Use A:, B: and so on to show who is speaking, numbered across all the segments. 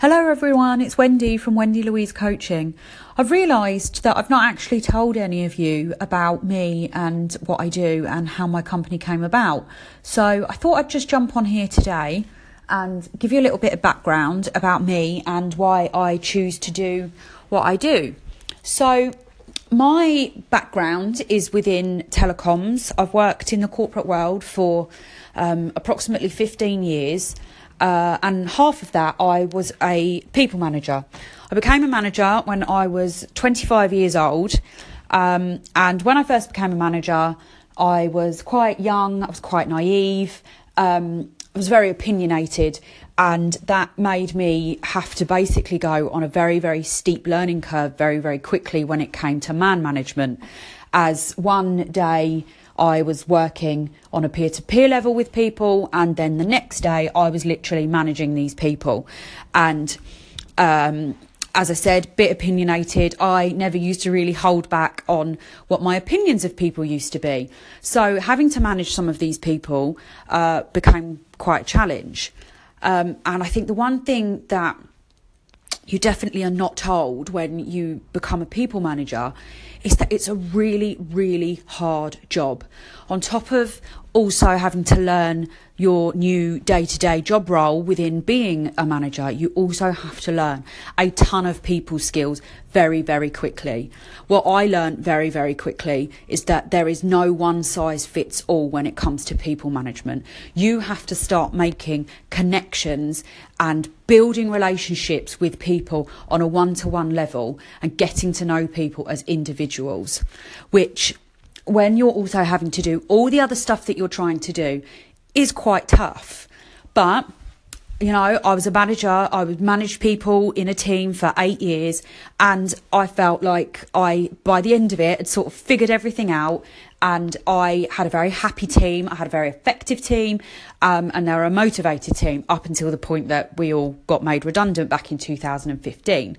A: Hello, everyone. It's Wendy from Wendy Louise Coaching. I've realised that I've not actually told any of you about me and what I do and how my company came about. So I thought I'd just jump on here today and give you a little bit of background about me and why I choose to do what I do. So, my background is within telecoms. I've worked in the corporate world for um, approximately 15 years uh, and half of that I was a people manager. I became a manager when I was 25 years old, um, and when I first became a manager, I was quite young, I was quite naive, um, I was very opinionated, and that made me have to basically go on a very, very steep learning curve very, very quickly when it came to man management. As one day, I was working on a peer to peer level with people, and then the next day I was literally managing these people. And um, as I said, bit opinionated. I never used to really hold back on what my opinions of people used to be. So having to manage some of these people uh, became quite a challenge. Um, and I think the one thing that you definitely are not told when you become a people manager is that it's a really, really hard job. On top of also having to learn your new day to day job role within being a manager, you also have to learn a ton of people skills very, very quickly. What I learned very, very quickly is that there is no one size fits all when it comes to people management. You have to start making connections and building relationships with people on a one to one level and getting to know people as individuals, which when you're also having to do all the other stuff that you're trying to do is quite tough. But you know, I was a manager, I would manage people in a team for eight years, and I felt like I, by the end of it, had sort of figured everything out. And I had a very happy team, I had a very effective team, um, and they were a motivated team up until the point that we all got made redundant back in 2015.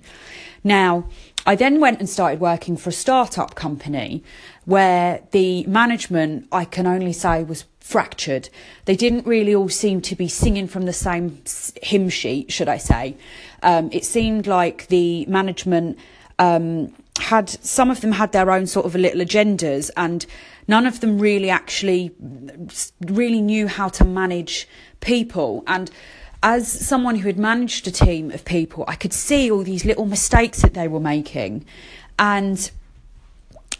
A: Now, I then went and started working for a startup company where the management, I can only say, was fractured. They didn't really all seem to be singing from the same hymn sheet, should I say. Um, it seemed like the management um, had, some of them had their own sort of little agendas, and none of them really actually really knew how to manage people. And as someone who had managed a team of people, I could see all these little mistakes that they were making. And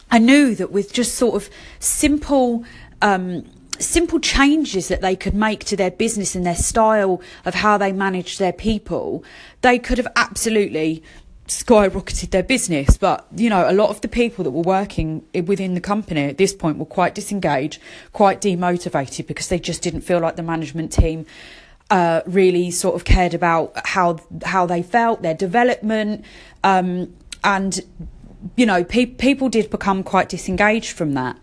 A: I knew that with just sort of simple, um, simple changes that they could make to their business and their style of how they managed their people, they could have absolutely skyrocketed their business. But, you know, a lot of the people that were working within the company at this point were quite disengaged, quite demotivated because they just didn't feel like the management team uh, really sort of cared about how how they felt, their development, um, and you know, pe- people did become quite disengaged from that.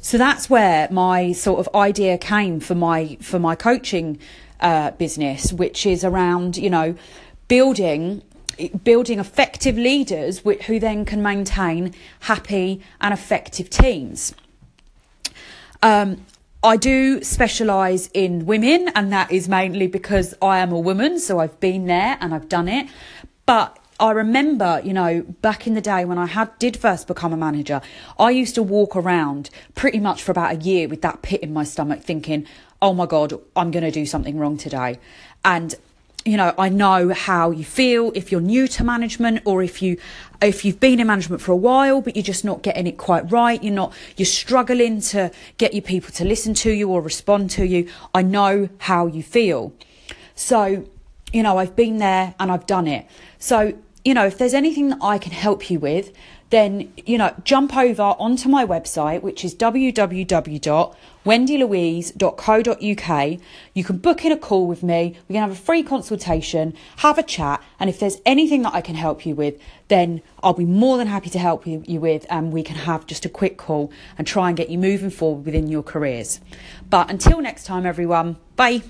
A: So that's where my sort of idea came for my for my coaching uh, business, which is around you know building building effective leaders who then can maintain happy and effective teams. Um, I do specialise in women, and that is mainly because I am a woman, so I've been there and I've done it. But I remember, you know, back in the day when I had did first become a manager, I used to walk around pretty much for about a year with that pit in my stomach, thinking, "Oh my god, I'm going to do something wrong today," and you know i know how you feel if you're new to management or if you if you've been in management for a while but you're just not getting it quite right you're not you're struggling to get your people to listen to you or respond to you i know how you feel. So you know i've been there and i've done it. So you know if there's anything that i can help you with then you know jump over onto my website which is www.wendylouise.co.uk you can book in a call with me. We can have a free consultation have a chat and if there's anything that I can help you with then I'll be more than happy to help you, you with and we can have just a quick call and try and get you moving forward within your careers. But until next time everyone bye